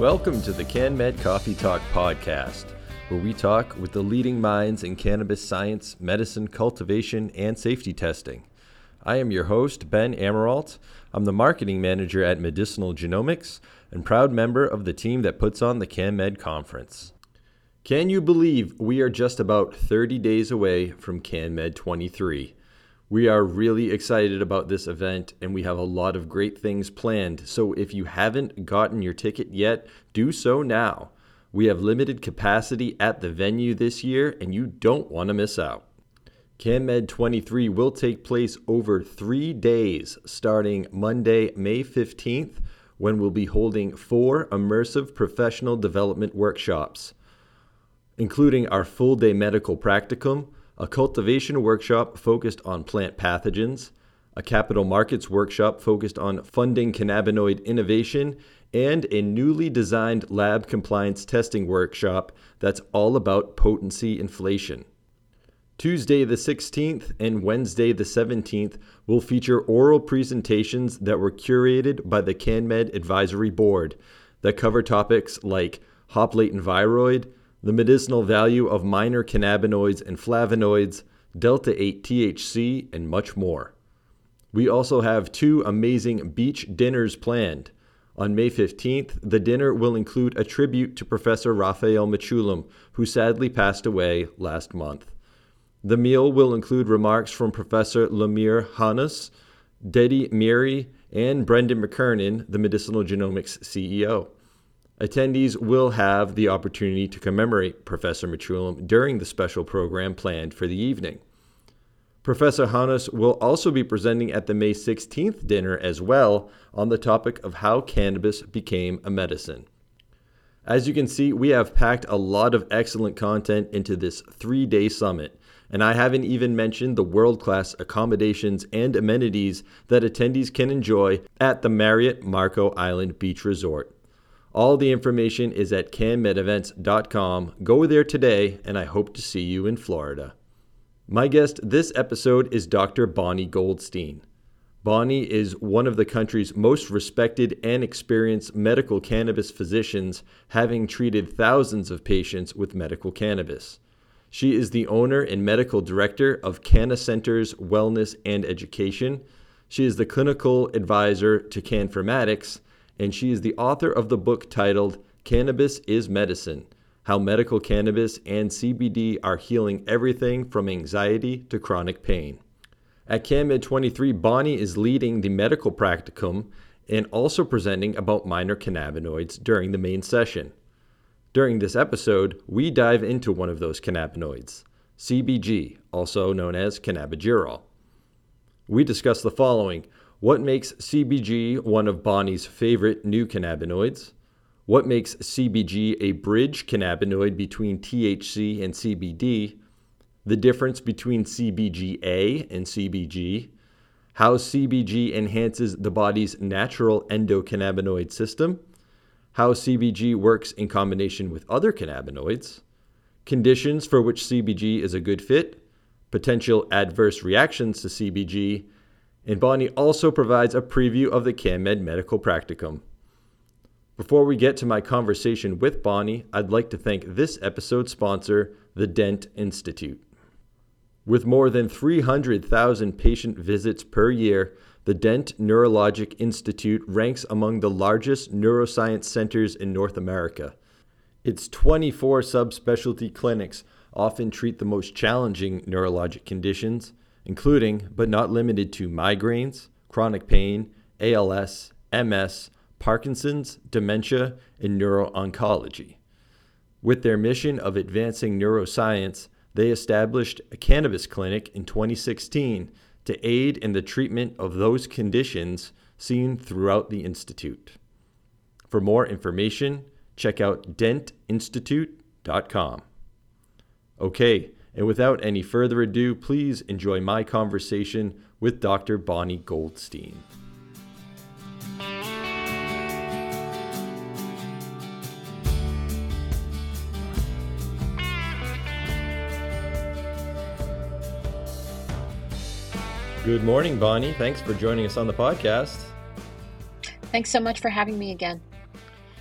Welcome to the CannMed Coffee Talk podcast, where we talk with the leading minds in cannabis science, medicine, cultivation, and safety testing. I am your host, Ben Amirault. I'm the marketing manager at Medicinal Genomics and proud member of the team that puts on the CannMed conference. Can you believe we are just about 30 days away from CannMed 23? We are really excited about this event and we have a lot of great things planned. So if you haven't gotten your ticket yet, do so now. We have limited capacity at the venue this year and you don't want to miss out. CannMed 23 will take place over three days, starting Monday, May 15th, when we'll be holding four immersive professional development workshops, including our full day medical practicum a cultivation workshop focused on plant pathogens, a capital markets workshop focused on funding cannabinoid innovation, and a newly designed lab compliance testing workshop that's all about potency inflation. Tuesday the 16th and Wednesday the 17th will feature oral presentations that were curated by the CannMed Advisory Board that cover topics like hop latent viroid, the medicinal value of minor cannabinoids and flavonoids, delta 8 THC, and much more. We also have two amazing beach dinners planned. On May 15th, the dinner will include a tribute to Professor Raphael Mechoulam, who sadly passed away last month. The meal will include remarks from Professor Lumír Hanuš, Dedi Meiri, and Brendan McKernan, the Medicinal Genomics CEO. Attendees will have the opportunity to commemorate Professor Mechoulam during the special program planned for the evening. Professor Hanuš will also be presenting at the May 16th dinner as well on the topic of how cannabis became a medicine. As you can see, we have packed a lot of excellent content into this three day summit, and I haven't even mentioned the world class accommodations and amenities that attendees can enjoy at the Marriott Marco Island Beach Resort. All the information is at cannmedevents.com. Go there today, and I hope to see you in Florida. My guest this episode is Dr. Bonni Goldstein. Bonni is one of the country's most respected and experienced medical cannabis physicians, having treated thousands of patients with medical cannabis. She is the owner and medical director of Canna Centers Wellness and Education. She is the clinical advisor to Cannformatics and she is the author of the book titled Cannabis is Medicine How Medical Cannabis and CBD Are Healing Everything from Anxiety to Chronic Pain. At CannMed 23, Bonni is leading the medical practicum and also presenting about minor cannabinoids during the main session. During this episode, we dive into one of those cannabinoids, CBG, also known as cannabigerol. We discuss the following what makes CBG one of Bonni's favorite new cannabinoids? What makes CBG a bridge cannabinoid between THC and CBD? The difference between CBGA and CBG? How CBG enhances the body's natural endocannabinoid system? How CBG works in combination with other cannabinoids? Conditions for which CBG is a good fit? Potential adverse reactions to CBG? And Bonni also provides a preview of the CannMed Medical Practicum. Before we get to my conversation with Bonni, I'd like to thank this episode's sponsor, the Dent Institute. With more than 300,000 patient visits per year, the Dent Neurologic Institute ranks among the largest neuroscience centers in North America. Its 24 subspecialty clinics often treat the most challenging neurologic conditions, including but not limited to migraines, chronic pain, ALS, MS, Parkinson's, dementia, and neuro-oncology. With their mission of advancing neuroscience, they established a cannabis clinic in 2016 to aid in the treatment of those conditions seen throughout the Institute. For more information, check out dentinstitute.com. Okay, and without any further ado, please enjoy my conversation with Dr. Bonni Goldstein. Good morning, Bonni. Thanks for joining us on the podcast. Thanks so much for having me again.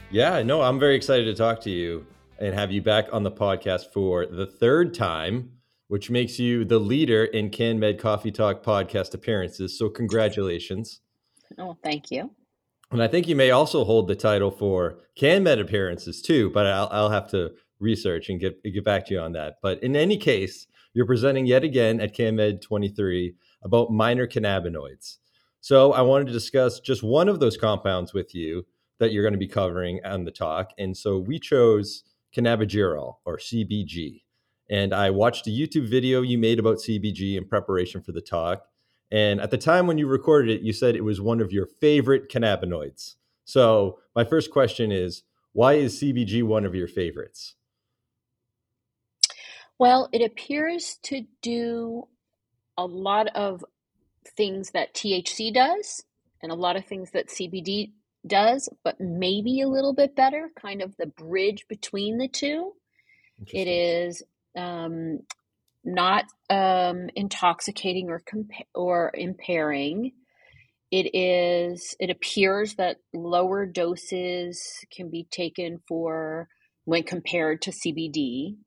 Yeah, no, I'm very excited to talk to you and have you back on the podcast for the third time, which makes you the leader in CannMed Coffee Talk podcast appearances. So, congratulations. Oh, thank you. And I think you may also hold the title for CannMed appearances too, but I'll, I'll have to research and get, get back to you on that. But in any case, you're presenting yet again at CannMed 23 about minor cannabinoids. So I wanted to discuss just one of those compounds with you that you're going to be covering on the talk. And so we chose cannabigerol or CBG. And I watched a YouTube video you made about CBG in preparation for the talk. And at the time when you recorded it, you said it was one of your favorite cannabinoids. So my first question is why is CBG one of your favorites? Well, it appears to do a lot of things that THC does and a lot of things that CBD does, but maybe a little bit better, kind of the bridge between the two. It is um, not um, intoxicating or compa- or impairing. It is. It appears that lower doses can be taken for when compared to CBD.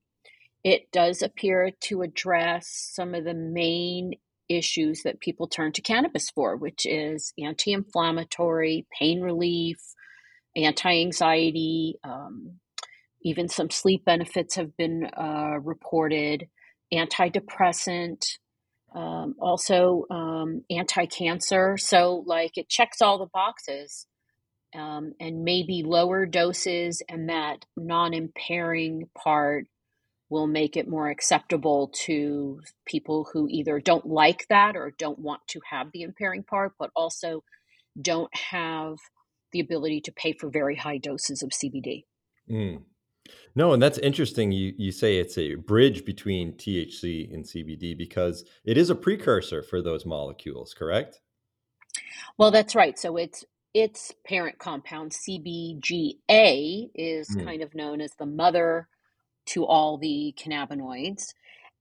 It does appear to address some of the main issues that people turn to cannabis for, which is anti inflammatory, pain relief, anti anxiety, um, even some sleep benefits have been uh, reported, antidepressant, um, also um, anti cancer. So, like, it checks all the boxes. Um, and maybe lower doses and that non impairing part will make it more acceptable to people who either don't like that or don't want to have the impairing part, but also don't have the ability to pay for very high doses of CBD. Mm. No, and that's interesting. You you say it's a bridge between THC and CBD because it is a precursor for those molecules, correct? Well, that's right. So it's its parent compound CBGA is mm. kind of known as the mother to all the cannabinoids,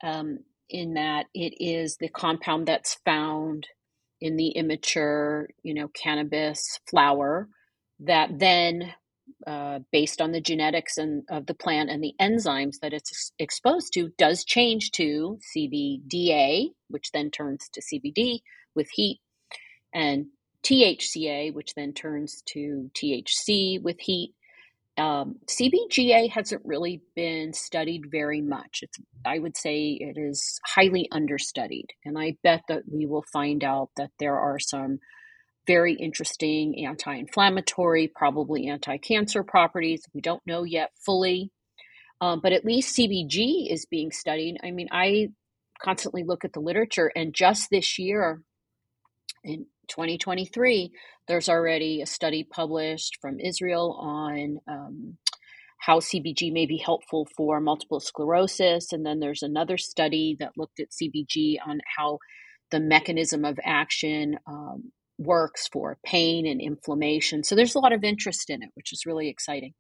um, in that it is the compound that's found in the immature, you know, cannabis flower that then, uh, based on the genetics and of the plant and the enzymes that it's exposed to, does change to CBDA, which then turns to CBD with heat, and THCA, which then turns to THC with heat, um, CBGA hasn't really been studied very much. It's, I would say it is highly understudied. And I bet that we will find out that there are some very interesting anti inflammatory, probably anti cancer properties. We don't know yet fully. Um, but at least CBG is being studied. I mean, I constantly look at the literature, and just this year, 2023, there's already a study published from Israel on um, how CBG may be helpful for multiple sclerosis. And then there's another study that looked at CBG on how the mechanism of action um, works for pain and inflammation. So there's a lot of interest in it, which is really exciting.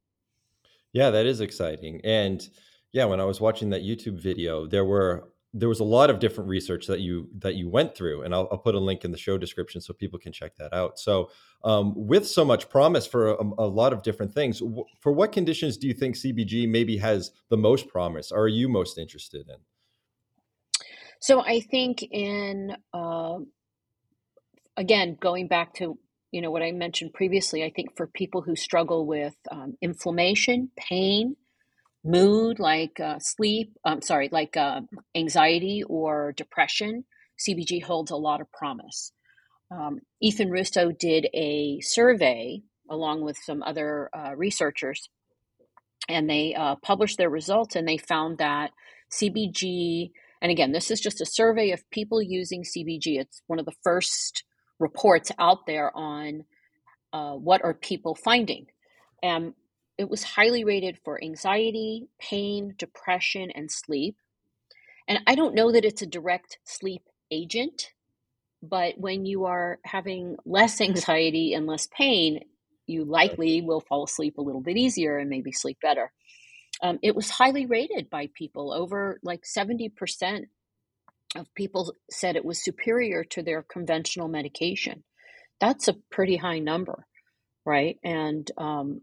Yeah, that is exciting. And yeah, when I was watching that YouTube video, there were there was a lot of different research that you that you went through and I'll, I'll, put a link in the show description so people can check that out. So um, with so much promise for a, a, lot of different things w- for what conditions do you think cbg maybe has the most promise are you most interested in? So i think in uh, again going back to you know what i mentioned previously i think for people who struggle with um, inflammation pain mood, like uh, sleep, I'm sorry, like uh, anxiety or depression, CBG holds a lot of promise. Um, Ethan Russo did a survey along with some other uh, researchers, and they uh, published their results, and they found that CBG, and again, this is just a survey of people using CBG. It's one of the first reports out there on uh, what are people finding. And it was highly rated for anxiety, pain, depression, and sleep. And I don't know that it's a direct sleep agent, but when you are having less anxiety and less pain, you likely will fall asleep a little bit easier and maybe sleep better. Um, it was highly rated by people. Over like 70% of people said it was superior to their conventional medication. That's a pretty high number, right? And um,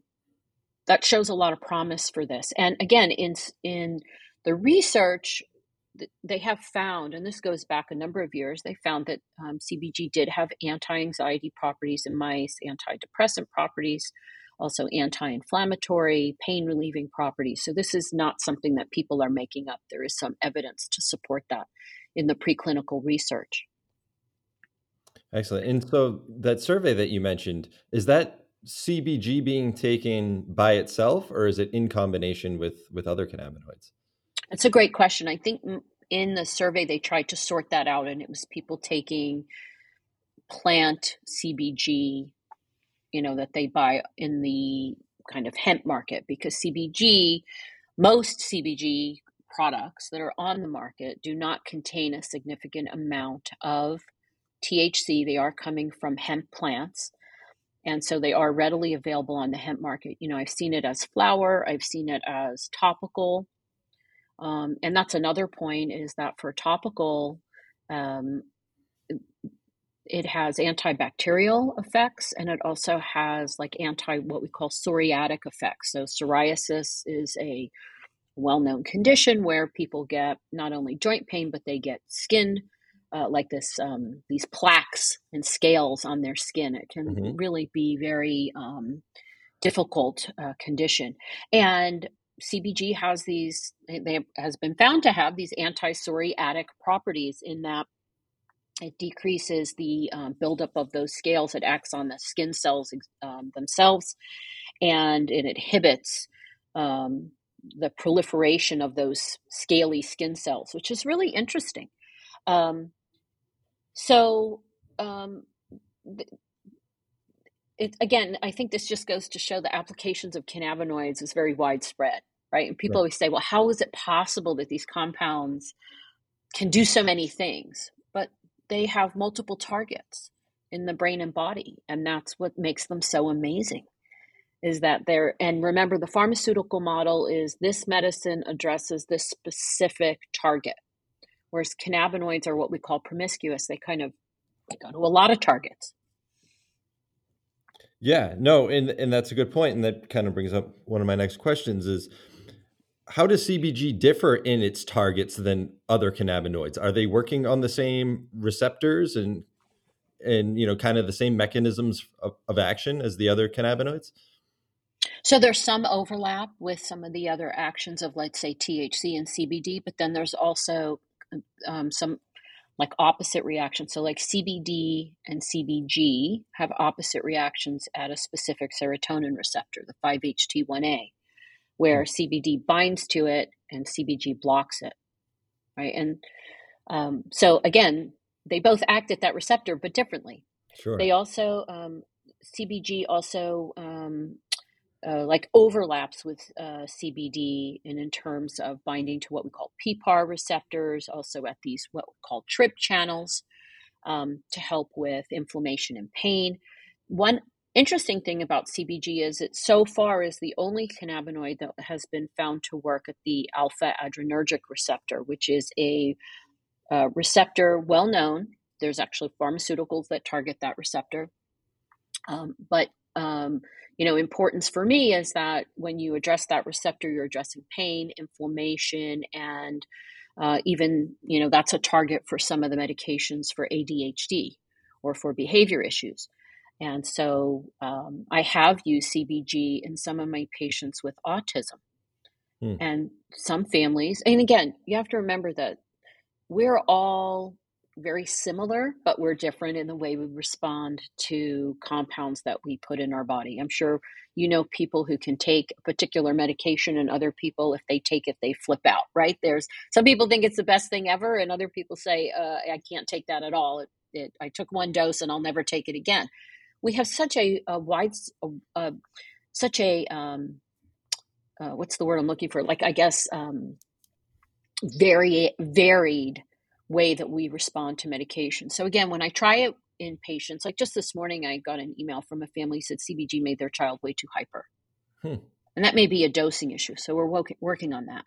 that shows a lot of promise for this. And again, in in the research, they have found, and this goes back a number of years, they found that um, CBG did have anti-anxiety properties in mice, antidepressant properties, also anti-inflammatory, pain relieving properties. So this is not something that people are making up. There is some evidence to support that in the preclinical research. Excellent. And so that survey that you mentioned, is that CBG being taken by itself or is it in combination with with other cannabinoids? That's a great question. I think in the survey they tried to sort that out and it was people taking plant CBG, you know, that they buy in the kind of hemp market because CBG, most CBG products that are on the market do not contain a significant amount of THC. They are coming from hemp plants. And so they are readily available on the hemp market. You know, I've seen it as flower, I've seen it as topical. Um, and that's another point is that for topical, um, it has antibacterial effects and it also has like anti what we call psoriatic effects. So psoriasis is a well-known condition where people get not only joint pain but they get skin uh, like this um, these plaques and scales on their skin. It can mm-hmm. really be very um, difficult uh, condition. And CBG has these they has been found to have these anti-psoriatic properties in that it decreases the um, buildup of those scales. It acts on the skin cells um, themselves, and it inhibits um, the proliferation of those scaly skin cells, which is really interesting. Um, so, um, it, again, I think this just goes to show the applications of cannabinoids is very widespread, right? And people right. always say, well, how is it possible that these compounds can do so many things? But they have multiple targets in the brain and body. And that's what makes them so amazing is that they're, and remember, the pharmaceutical model is this medicine addresses this specific target whereas cannabinoids are what we call promiscuous. They kind of they go to a lot of targets. Yeah, no, and and that's a good point, and that kind of brings up one of my next questions: is how does CBG differ in its targets than other cannabinoids? Are they working on the same receptors and and you know kind of the same mechanisms of, of action as the other cannabinoids? So there's some overlap with some of the other actions of, let's say, THC and CBD, but then there's also um, some like opposite reactions. So, like CBD and CBG have opposite reactions at a specific serotonin receptor, the 5-HT1A, where CBD binds to it and CBG blocks it. Right. And um, so, again, they both act at that receptor, but differently. Sure. They also, um, CBG also um, uh, like overlaps with uh, CBD and in terms of binding to what we call PPAR receptors, also at these what we call TRP channels um, to help with inflammation and pain. One interesting thing about CBG is it so far is the only cannabinoid that has been found to work at the alpha adrenergic receptor, which is a, a uh, receptor well known. There's actually pharmaceuticals that target that receptor. Um, but um, you know importance for me is that when you address that receptor you're addressing pain inflammation and uh, even you know that's a target for some of the medications for adhd or for behavior issues and so um, i have used cbg in some of my patients with autism hmm. and some families and again you have to remember that we're all very similar, but we're different in the way we respond to compounds that we put in our body. I'm sure you know people who can take a particular medication, and other people, if they take it, they flip out, right? There's some people think it's the best thing ever, and other people say, uh, I can't take that at all. It, it, I took one dose and I'll never take it again. We have such a, a wide, such a, um, uh, what's the word I'm looking for? Like, I guess, um, very varied way that we respond to medication. So again, when I try it in patients, like just this morning, I got an email from a family said CBG made their child way too hyper. Hmm. And that may be a dosing issue. So we're working on that.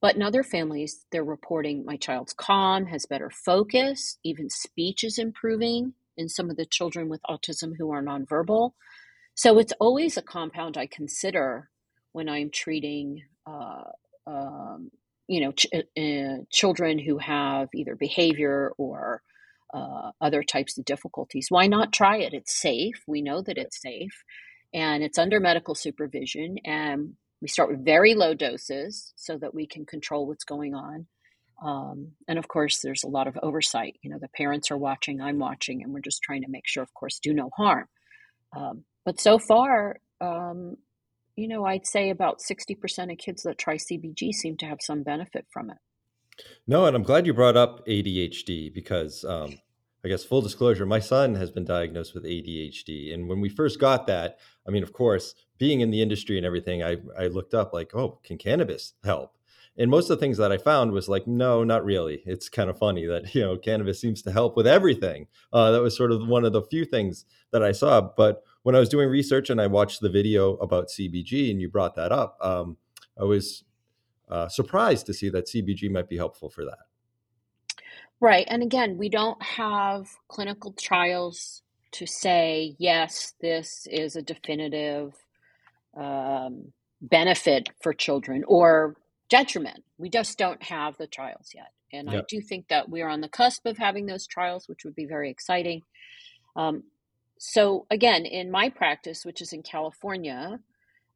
But in other families, they're reporting my child's calm, has better focus, even speech is improving in some of the children with autism who are nonverbal. So it's always a compound I consider when I'm treating, uh, um, you know, ch- uh, children who have either behavior or uh, other types of difficulties. Why not try it? It's safe. We know that it's safe, and it's under medical supervision. And we start with very low doses so that we can control what's going on. Um, and of course, there's a lot of oversight. You know, the parents are watching, I'm watching, and we're just trying to make sure, of course, do no harm. Um, but so far, um, you know, I'd say about 60% of kids that try CBG seem to have some benefit from it. No, and I'm glad you brought up ADHD because um, I guess full disclosure, my son has been diagnosed with ADHD. And when we first got that, I mean, of course, being in the industry and everything, I, I looked up like, oh, can cannabis help? And most of the things that I found was like, no, not really. It's kind of funny that, you know, cannabis seems to help with everything. Uh, that was sort of one of the few things that I saw. But when I was doing research and I watched the video about CBG and you brought that up, um, I was uh, surprised to see that CBG might be helpful for that. Right. And again, we don't have clinical trials to say, yes, this is a definitive um, benefit for children or detriment. We just don't have the trials yet. And yep. I do think that we're on the cusp of having those trials, which would be very exciting. Um, so, again, in my practice, which is in California,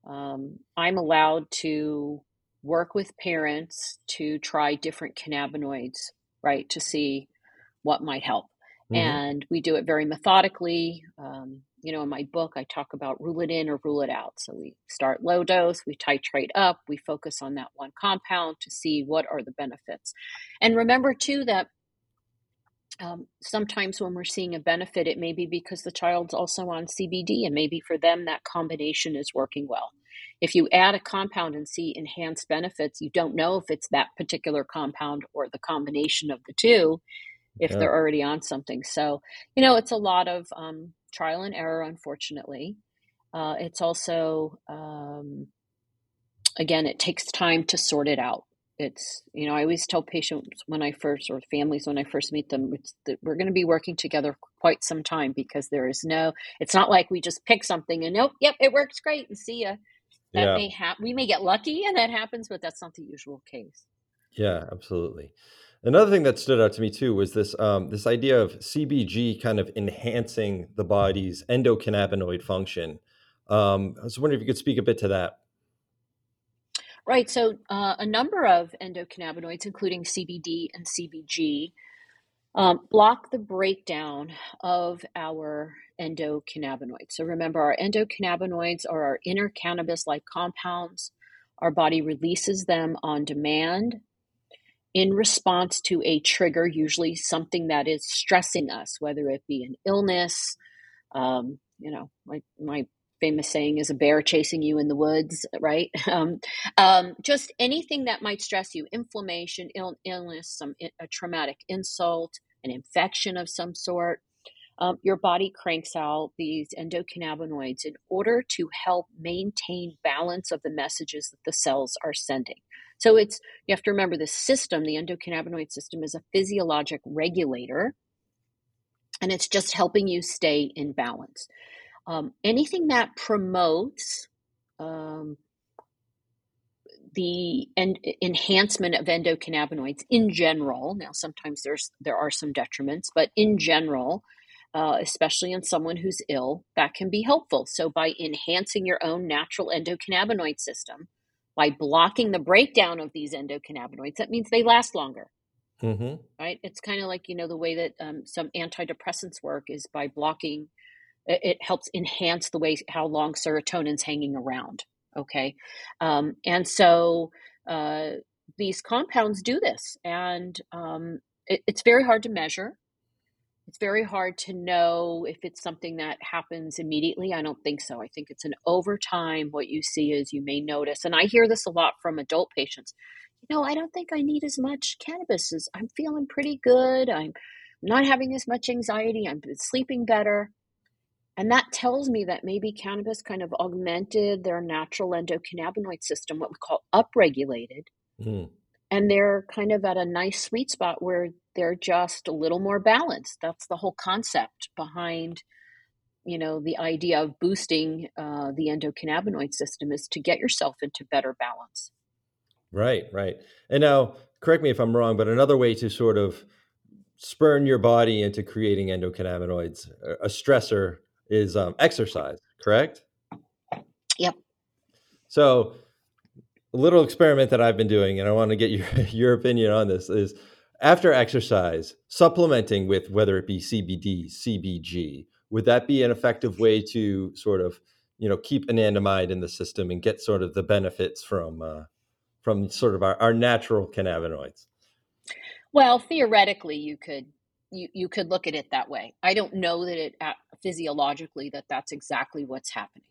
um, I'm allowed to work with parents to try different cannabinoids, right, to see what might help. Mm-hmm. And we do it very methodically. Um, you know, in my book, I talk about rule it in or rule it out. So we start low dose, we titrate up, we focus on that one compound to see what are the benefits. And remember, too, that um, sometimes when we're seeing a benefit, it may be because the child's also on CBD, and maybe for them that combination is working well. If you add a compound and see enhanced benefits, you don't know if it's that particular compound or the combination of the two if yeah. they're already on something. So, you know, it's a lot of um, trial and error, unfortunately. Uh, it's also, um, again, it takes time to sort it out. It's, you know, I always tell patients when I first, or families when I first meet them, that we're going to be working together quite some time because there is no, it's not like we just pick something and nope, yep, it works great and see ya. That yeah. may happen. We may get lucky and that happens, but that's not the usual case. Yeah, absolutely. Another thing that stood out to me too was this um, this idea of CBG kind of enhancing the body's endocannabinoid function. Um, I was wondering if you could speak a bit to that. Right. So, uh, a number of endocannabinoids, including CBD and CBG, um, block the breakdown of our endocannabinoids. So, remember, our endocannabinoids are our inner cannabis like compounds. Our body releases them on demand in response to a trigger, usually something that is stressing us, whether it be an illness. Um, you know, my, my famous saying is a bear chasing you in the woods, right? Um, um, just anything that might stress you, inflammation, Ill- illness, some a traumatic insult, an infection of some sort. Um, your body cranks out these endocannabinoids in order to help maintain balance of the messages that the cells are sending. So it's you have to remember the system, the endocannabinoid system is a physiologic regulator and it's just helping you stay in balance. Um, anything that promotes um, the en- enhancement of endocannabinoids in general. Now, sometimes there's there are some detriments, but in general, uh, especially in someone who's ill, that can be helpful. So, by enhancing your own natural endocannabinoid system, by blocking the breakdown of these endocannabinoids, that means they last longer. Mm-hmm. Right? It's kind of like you know the way that um, some antidepressants work is by blocking. It, helps enhance the way how long serotonin's hanging around. Okay, um, and so uh, these compounds do this, and um, it, it's very hard to measure it's very hard to know if it's something that happens immediately. I don't think so. I think it's an over time. What you see is you may notice, and I hear this a lot from adult patients. You know, I don't think I need as much cannabis as I'm feeling pretty good. I'm not having as much anxiety. I'm sleeping better. And that tells me that maybe cannabis kind of augmented their natural endocannabinoid system, what we call upregulated. Mm and they're kind of at a nice sweet spot where they're just a little more balanced. That's the whole concept behind you know, the idea of boosting uh, the endocannabinoid system is to get yourself into better balance. Right, right. And now, correct me if I'm wrong, but another way to sort of spurn your body into creating endocannabinoids, a stressor, is um, exercise, correct? Yep. So, a little experiment that I've been doing, and I want to get your your opinion on this is after exercise, supplementing with whether it be CBD, CBG, would that be an effective way to sort of you know keep anandamide in the system and get sort of the benefits from uh, from sort of our, our natural cannabinoids? Well, theoretically, you could you, you could look at it that way. I don't know that it uh, physiologically that that's exactly what's happening.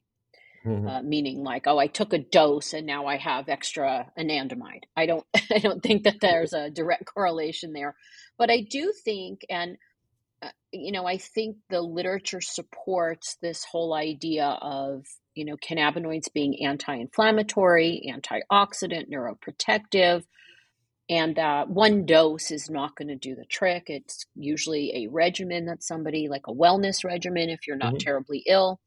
Mm-hmm. Uh, meaning like oh i took a dose and now i have extra anandamide i don't i don't think that there's a direct correlation there but i do think and uh, you know i think the literature supports this whole idea of you know cannabinoids being anti-inflammatory antioxidant neuroprotective and that one dose is not going to do the trick it's usually a regimen that somebody like a wellness regimen if you're not mm-hmm. terribly ill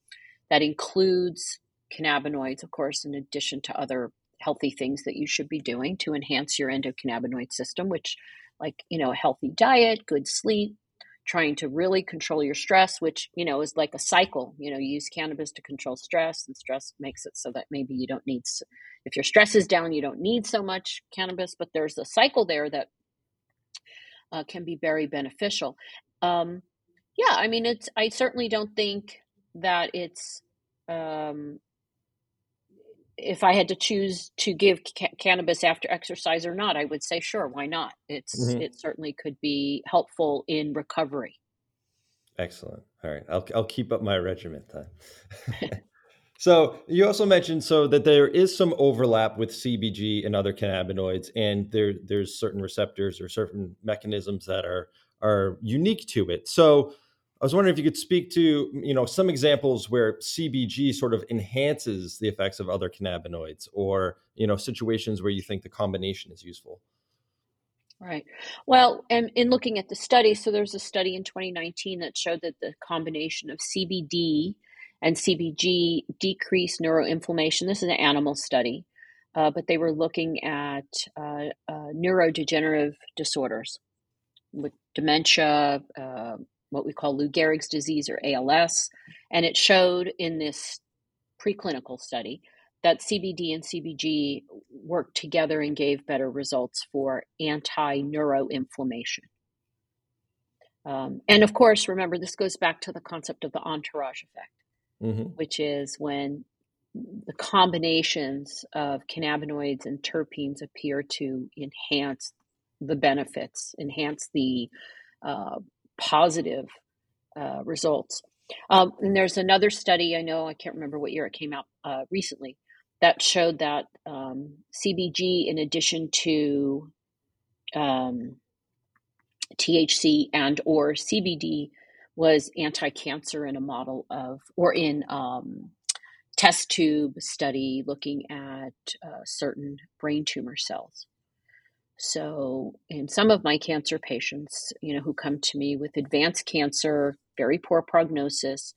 that includes cannabinoids, of course, in addition to other healthy things that you should be doing to enhance your endocannabinoid system, which, like, you know, a healthy diet, good sleep, trying to really control your stress, which, you know, is like a cycle. You know, you use cannabis to control stress, and stress makes it so that maybe you don't need, if your stress is down, you don't need so much cannabis, but there's a cycle there that uh, can be very beneficial. Um, yeah, I mean, it's, I certainly don't think that it's, um, if I had to choose to give ca- cannabis after exercise or not, I would say sure, why not? It's mm-hmm. it certainly could be helpful in recovery. Excellent. All right, I'll I'll keep up my regimen then. so you also mentioned so that there is some overlap with CBG and other cannabinoids, and there there's certain receptors or certain mechanisms that are are unique to it. So I was wondering if you could speak to, you know, some examples where CBG sort of enhances the effects of other cannabinoids or, you know, situations where you think the combination is useful. Right. Well, and in looking at the study, so there's a study in 2019 that showed that the combination of CBD and CBG decreased neuroinflammation. This is an animal study, uh, but they were looking at uh, uh, neurodegenerative disorders with dementia, uh, what we call Lou Gehrig's disease or ALS. And it showed in this preclinical study that CBD and CBG worked together and gave better results for anti neuroinflammation. Um, and of course, remember, this goes back to the concept of the entourage effect, mm-hmm. which is when the combinations of cannabinoids and terpenes appear to enhance the benefits, enhance the uh, positive uh, results. Um, and there's another study, I know, I can't remember what year it came out uh, recently, that showed that um, CBG, in addition to um, THC and or CBD, was anti-cancer in a model of, or in um, test tube study looking at uh, certain brain tumor cells. So, in some of my cancer patients, you know, who come to me with advanced cancer, very poor prognosis,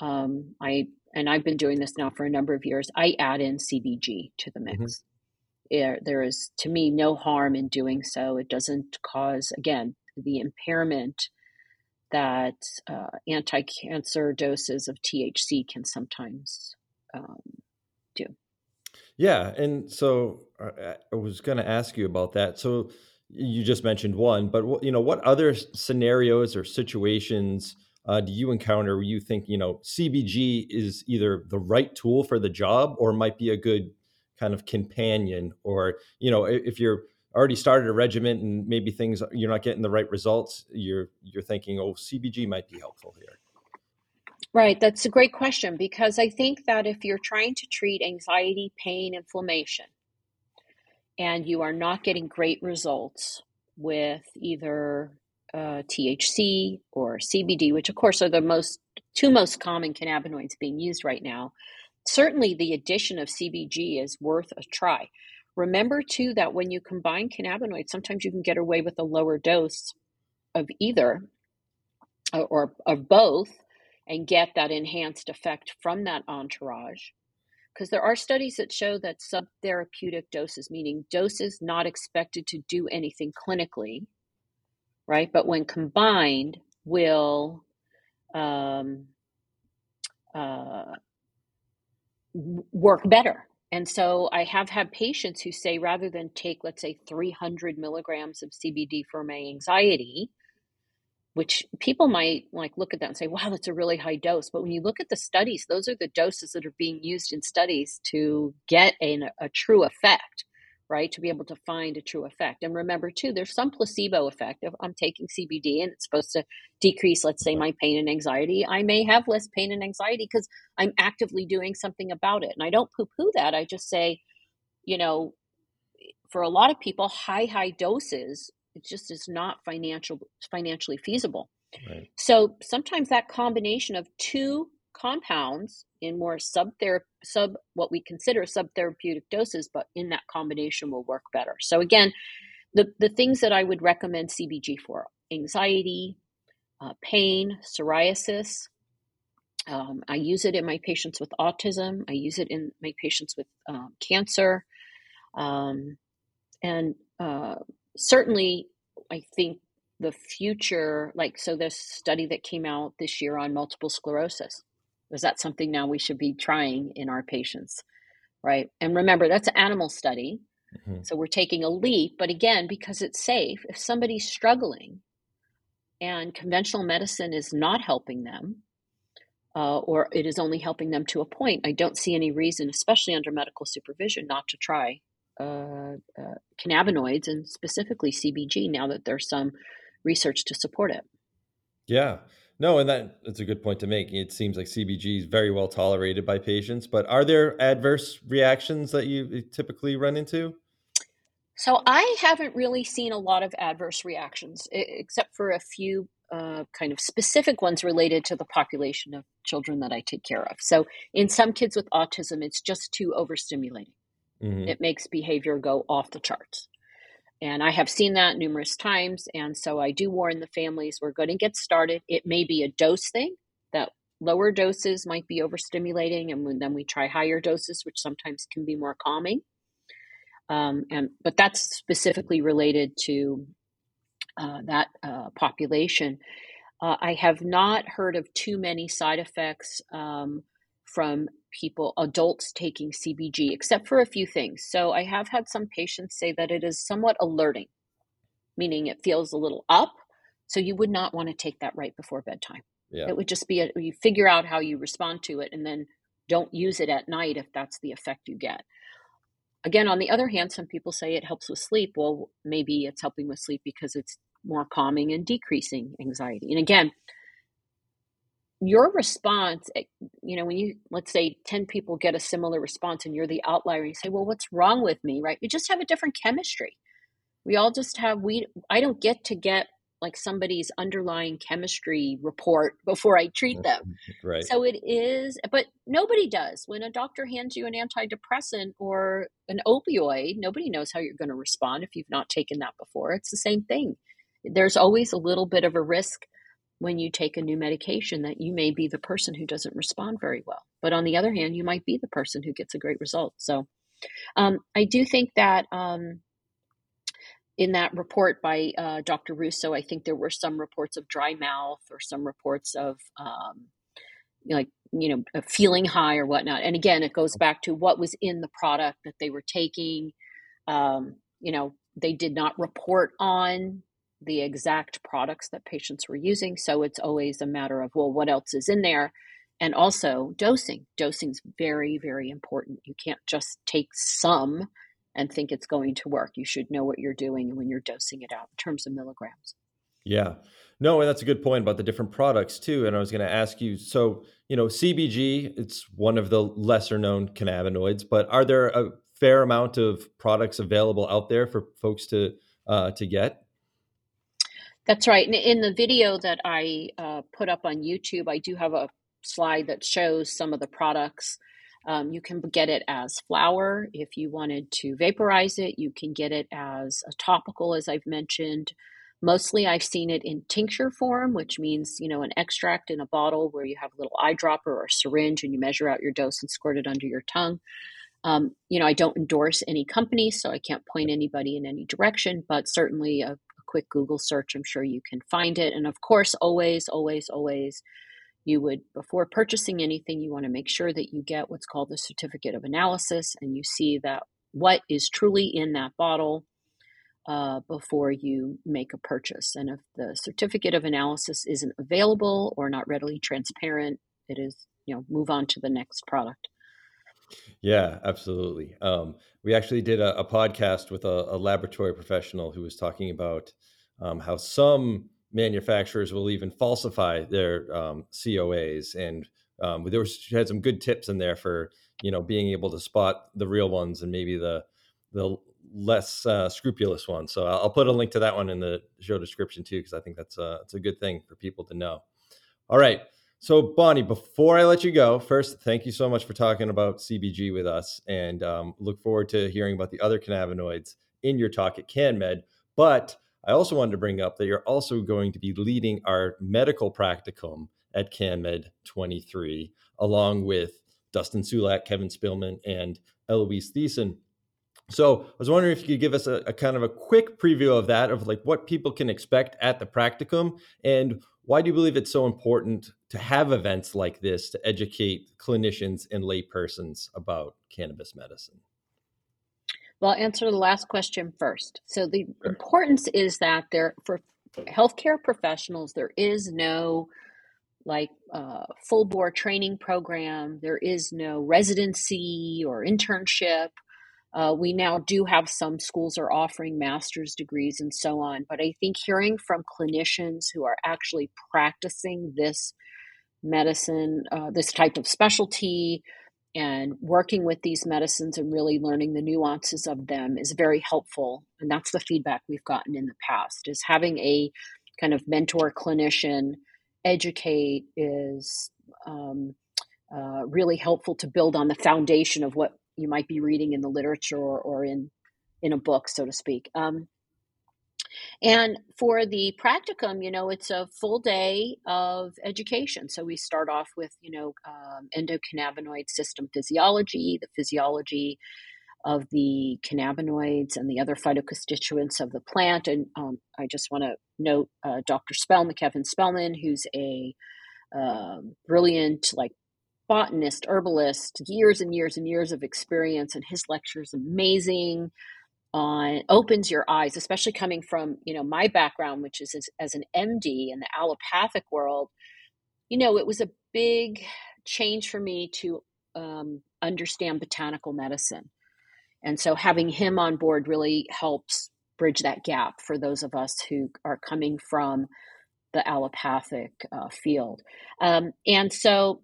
um, I and I've been doing this now for a number of years. I add in CBG to the mix. Mm-hmm. There, there is, to me, no harm in doing so. It doesn't cause, again, the impairment that uh, anti-cancer doses of THC can sometimes um. Yeah, and so uh, I was going to ask you about that. So you just mentioned one, but you know, what other scenarios or situations uh, do you encounter where you think you know CBG is either the right tool for the job or might be a good kind of companion, or you know, if you're already started a regiment and maybe things you're not getting the right results, you're you're thinking, oh, CBG might be helpful here. Right, that's a great question because I think that if you're trying to treat anxiety, pain, inflammation, and you are not getting great results with either uh, THC or CBD, which of course are the most two most common cannabinoids being used right now, certainly the addition of CBG is worth a try. Remember too that when you combine cannabinoids, sometimes you can get away with a lower dose of either or, or of both and get that enhanced effect from that entourage. Because there are studies that show that subtherapeutic doses, meaning doses not expected to do anything clinically, right? But when combined, will um, uh, work better. And so I have had patients who say rather than take, let's say, 300 milligrams of CBD for my anxiety, which people might like look at that and say, wow, that's a really high dose. But when you look at the studies, those are the doses that are being used in studies to get a, a true effect, right? To be able to find a true effect. And remember, too, there's some placebo effect. If I'm taking CBD and it's supposed to decrease, let's say, my pain and anxiety, I may have less pain and anxiety because I'm actively doing something about it. And I don't poo poo that. I just say, you know, for a lot of people, high, high doses it just is not financial financially feasible. Right. So sometimes that combination of two compounds in more sub sub what we consider subtherapeutic doses, but in that combination will work better. So again, the the things that I would recommend CBG for: anxiety, uh, pain, psoriasis. Um, I use it in my patients with autism. I use it in my patients with um, cancer, um, and uh, certainly, I think the future, like, so this study that came out this year on multiple sclerosis, is that something now we should be trying in our patients? Right. And remember, that's an animal study. Mm-hmm. So we're taking a leap. But again, because it's safe, if somebody's struggling and conventional medicine is not helping them, uh, or it is only helping them to a point, I don't see any reason, especially under medical supervision, not to try uh, uh, cannabinoids and specifically CBG now that there's some research to support it. Yeah. No, and that that's a good point to make. It seems like CBG is very well tolerated by patients, but are there adverse reactions that you typically run into? So I haven't really seen a lot of adverse reactions, except for a few uh, kind of specific ones related to the population of children that I take care of. So in some kids with autism, it's just too overstimulating. Mm-hmm. It makes behavior go off the charts. And I have seen that numerous times. And so I do warn the families we're going to get started. It may be a dose thing that lower doses might be overstimulating. And then we try higher doses, which sometimes can be more calming. Um, and but that's specifically related to uh, that uh, population. Uh, I have not heard of too many side effects um, from people, adults taking CBG, except for a few things. So I have had some patients say that it is somewhat alerting, meaning it feels a little up. So you would not want to take that right before bedtime. Yeah. It would just be a, you figure out how you respond to it and then don't use it at night if that's the effect you get. Again, on the other hand, some people say it helps with sleep. Well, maybe it's helping with sleep because it's more calming and decreasing anxiety. And again, your response, eh, you know, when you, let's say 10 people get a similar response and you're the outlier, you say, well, what's wrong with me, right? you just have a different chemistry. We all just have, we, I don't get to get like somebody's underlying chemistry report before I treat them. Right. So it is, but nobody does. When a doctor hands you an antidepressant or an opioid, nobody knows how you're going to respond if you've not taken that before. It's the same thing. There's always a little bit of a risk when you take a new medication that you may be the person who doesn't respond very well. But on the other hand, you might be the person who gets a great result. So um, I do think that um, in that report by uh, Dr. Russo, I think there were some reports of dry mouth or some reports of um, like, you know, feeling high or whatnot. And again, it goes back to what was in the product that they were taking. Um, you know, they did not report on the exact products that patients were using. So it's always a matter of, well, what else is in there? And also dosing. Dosing is very, very important. You can't just take some and think it's going to work. You should know what you're doing when you're dosing it out in terms of milligrams. Yeah. No, and that's a good point about the different products too. And I was going to ask you so, you know, CBG, it's one of the lesser known cannabinoids, but are there a fair amount of products available out there for folks to uh, to get? That's right. And In the video that I uh, put up on YouTube, I do have a slide that shows some of the products. Um, you can get it as flower if you wanted to vaporize it. You can get it as a topical, as I've mentioned. Mostly I've seen it in tincture form, which means, you know, an extract in a bottle where you have a little eyedropper or syringe and you measure out your dose and squirt it under your tongue. Um, you know, I don't endorse any company, so I can't point anybody in any direction, but certainly a quick Google search, I'm sure you can find it. And of course, always, always, always, you would, before purchasing anything, you want to make sure that you get what's called the certificate of analysis and you see that what is truly in that bottle uh, before you make a purchase. And if the certificate of analysis isn't available or not readily transparent, it is, you know, move on to the next product. Yeah, absolutely. Um, we actually did a, a podcast with a, a, laboratory professional who was talking about um, how some manufacturers will even falsify their um, COAs, and um, there was she had some good tips in there for you know being able to spot the real ones and maybe the the less uh, scrupulous ones. So I'll, put a link to that one in the show description too, because I think that's a, it's a good thing for people to know. All right. So, Bonni, before I let you go, first, thank you so much for talking about CBG with us and um, look forward to hearing about the other cannabinoids in your talk at CannMed. But I also wanted to bring up that you're also going to be leading our medical practicum at CannMed 23, along with Dustin Sulak, Kevin Spelman, and Eloise Theisen. So I was wondering if you could give us a, a, kind of a quick preview of that, of like what people can expect at the practicum, and why do you believe it's so important to have events like this to educate clinicians and laypersons about cannabis medicine? Well, I'll answer the last question first. So the sure. importance is that there for healthcare professionals there is no like uh, full bore training program. There is no residency or internship uh, we now do have some schools are offering master's degrees and so on, but I think hearing from clinicians who are actually practicing this medicine, uh, this type of specialty, and working with these medicines and really learning the nuances of them is very helpful. And that's the feedback we've gotten in the past is having a kind of mentor clinician educate is um, uh, really helpful to build on the foundation of what you might be reading in the literature or, in in a book, so to speak. Um, and for the practicum, you know, it's a full day of education. So we start off with, you know, um, endocannabinoid system physiology, the physiology of the cannabinoids and the other phytoconstituents of the plant. And um, I just want to note uh, Dr. Spelman, Kevin Spelman, who's a uh, brilliant, like botanist, herbalist, years and years and years of experience, and his lectures amazing. On opens your eyes, especially coming from you know my background, which is as, as an MD in the allopathic world. You know, it was a big change for me to um, understand botanical medicine, and so having him on board really helps bridge that gap for those of us who are coming from the allopathic uh, field. Um, and so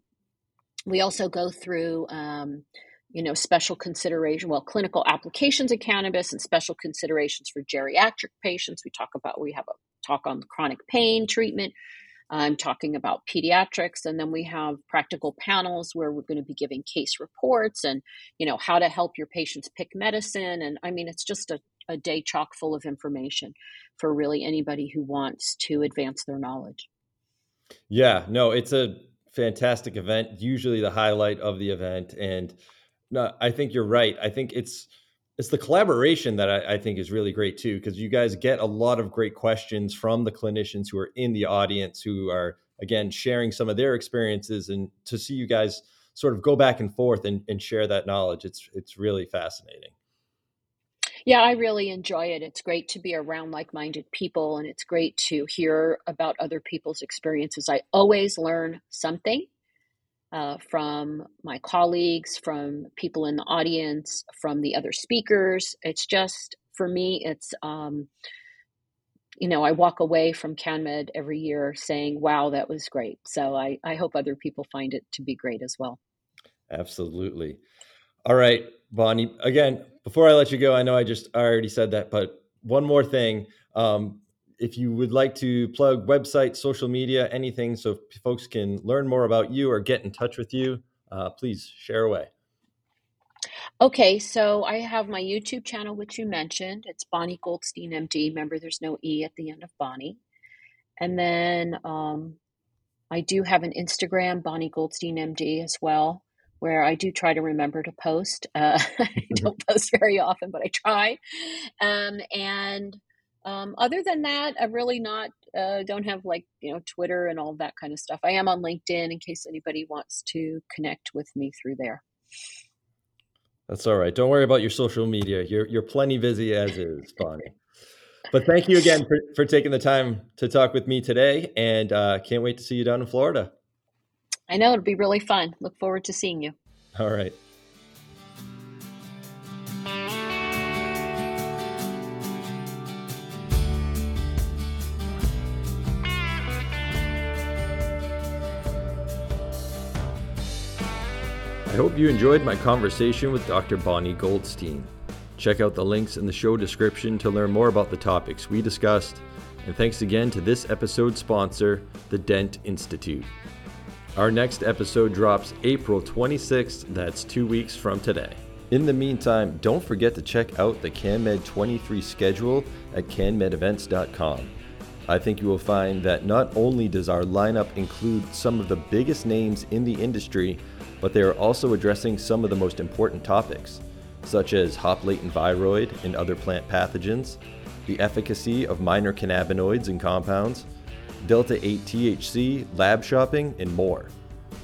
we also go through, um, you know, special consideration, well, clinical applications of cannabis and special considerations for geriatric patients. We talk about, we have a talk on chronic pain treatment. I'm talking about pediatrics, and then we have practical panels where we're going to be giving case reports and, you know, how to help your patients pick medicine. And I mean, it's just a, a day chock full of information for really anybody who wants to advance their knowledge. Yeah, no, it's a fantastic event, usually the highlight of the event. And no, I think you're right. I think it's it's the collaboration that I, I think is really great too, because you guys get a lot of great questions from the clinicians who are in the audience who are again sharing some of their experiences and to see you guys sort of go back and forth and, and share that knowledge. It's it's really fascinating. Yeah, I really enjoy it. It's great to be around like minded people and it's great to hear about other people's experiences. I always learn something uh, from my colleagues, from people in the audience, from the other speakers. It's just, for me, it's, um, you know, I walk away from CannMed every year saying, wow, that was great. So I, I hope other people find it to be great as well. Absolutely. All right, Bonni. Again, before I let you go, I know I just I already said that, but one more thing. Um, if you would like to plug website, social media, anything, so folks can learn more about you or get in touch with you, uh, please share away. Okay, so I have my YouTube channel, which you mentioned. It's Bonni Goldstein MD. Remember, there's no E at the end of Bonni. And then um, I do have an Instagram, Bonni Goldstein MD, as well, where I do try to remember to post. Uh, I don't post very often, but I try. Um, and um, other than that, I really not uh, don't have like you know Twitter and all that kind of stuff. I am on LinkedIn in case anybody wants to connect with me through there. That's all right. Don't worry about your social media. You're you're plenty busy as is, Bonni. but thank you again for, for taking the time to talk with me today, and uh, can't wait to see you down in Florida. I know it'll be really fun. Look forward to seeing you. All right. I hope you enjoyed my conversation with Dr. Bonni Goldstein. Check out the links in the show description to learn more about the topics we discussed. And thanks again to this episode's sponsor, the Dent Institute. Our next episode drops April 26th, that's two weeks from today. In the meantime, don't forget to check out the CannMed 23 schedule at cannmedevents.com. I think you will find that not only does our lineup include some of the biggest names in the industry, but they are also addressing some of the most important topics, such as hop latent viroid and other plant pathogens, the efficacy of minor cannabinoids and compounds, Delta 8 THC, lab shopping, and more.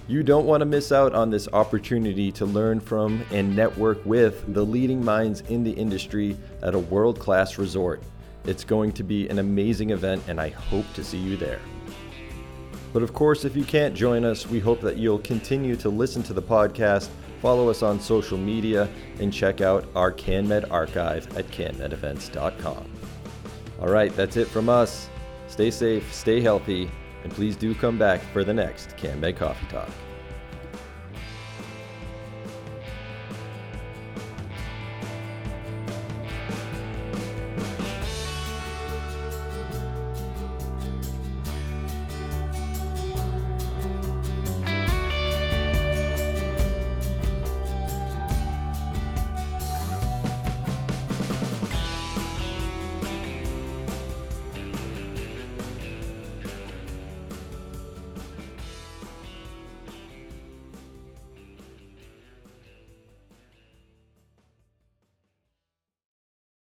You don't want to miss out on this opportunity to learn from and network with the leading minds in the industry at a world class resort. It's going to be an amazing event, and I hope to see you there. But of course, if you can't join us, we hope that you'll continue to listen to the podcast, follow us on social media, and check out our CannMed archive at cannmedevents.com. All right, that's it from us. Stay safe, stay healthy, and please do come back for the next CannMed Coffee Talk.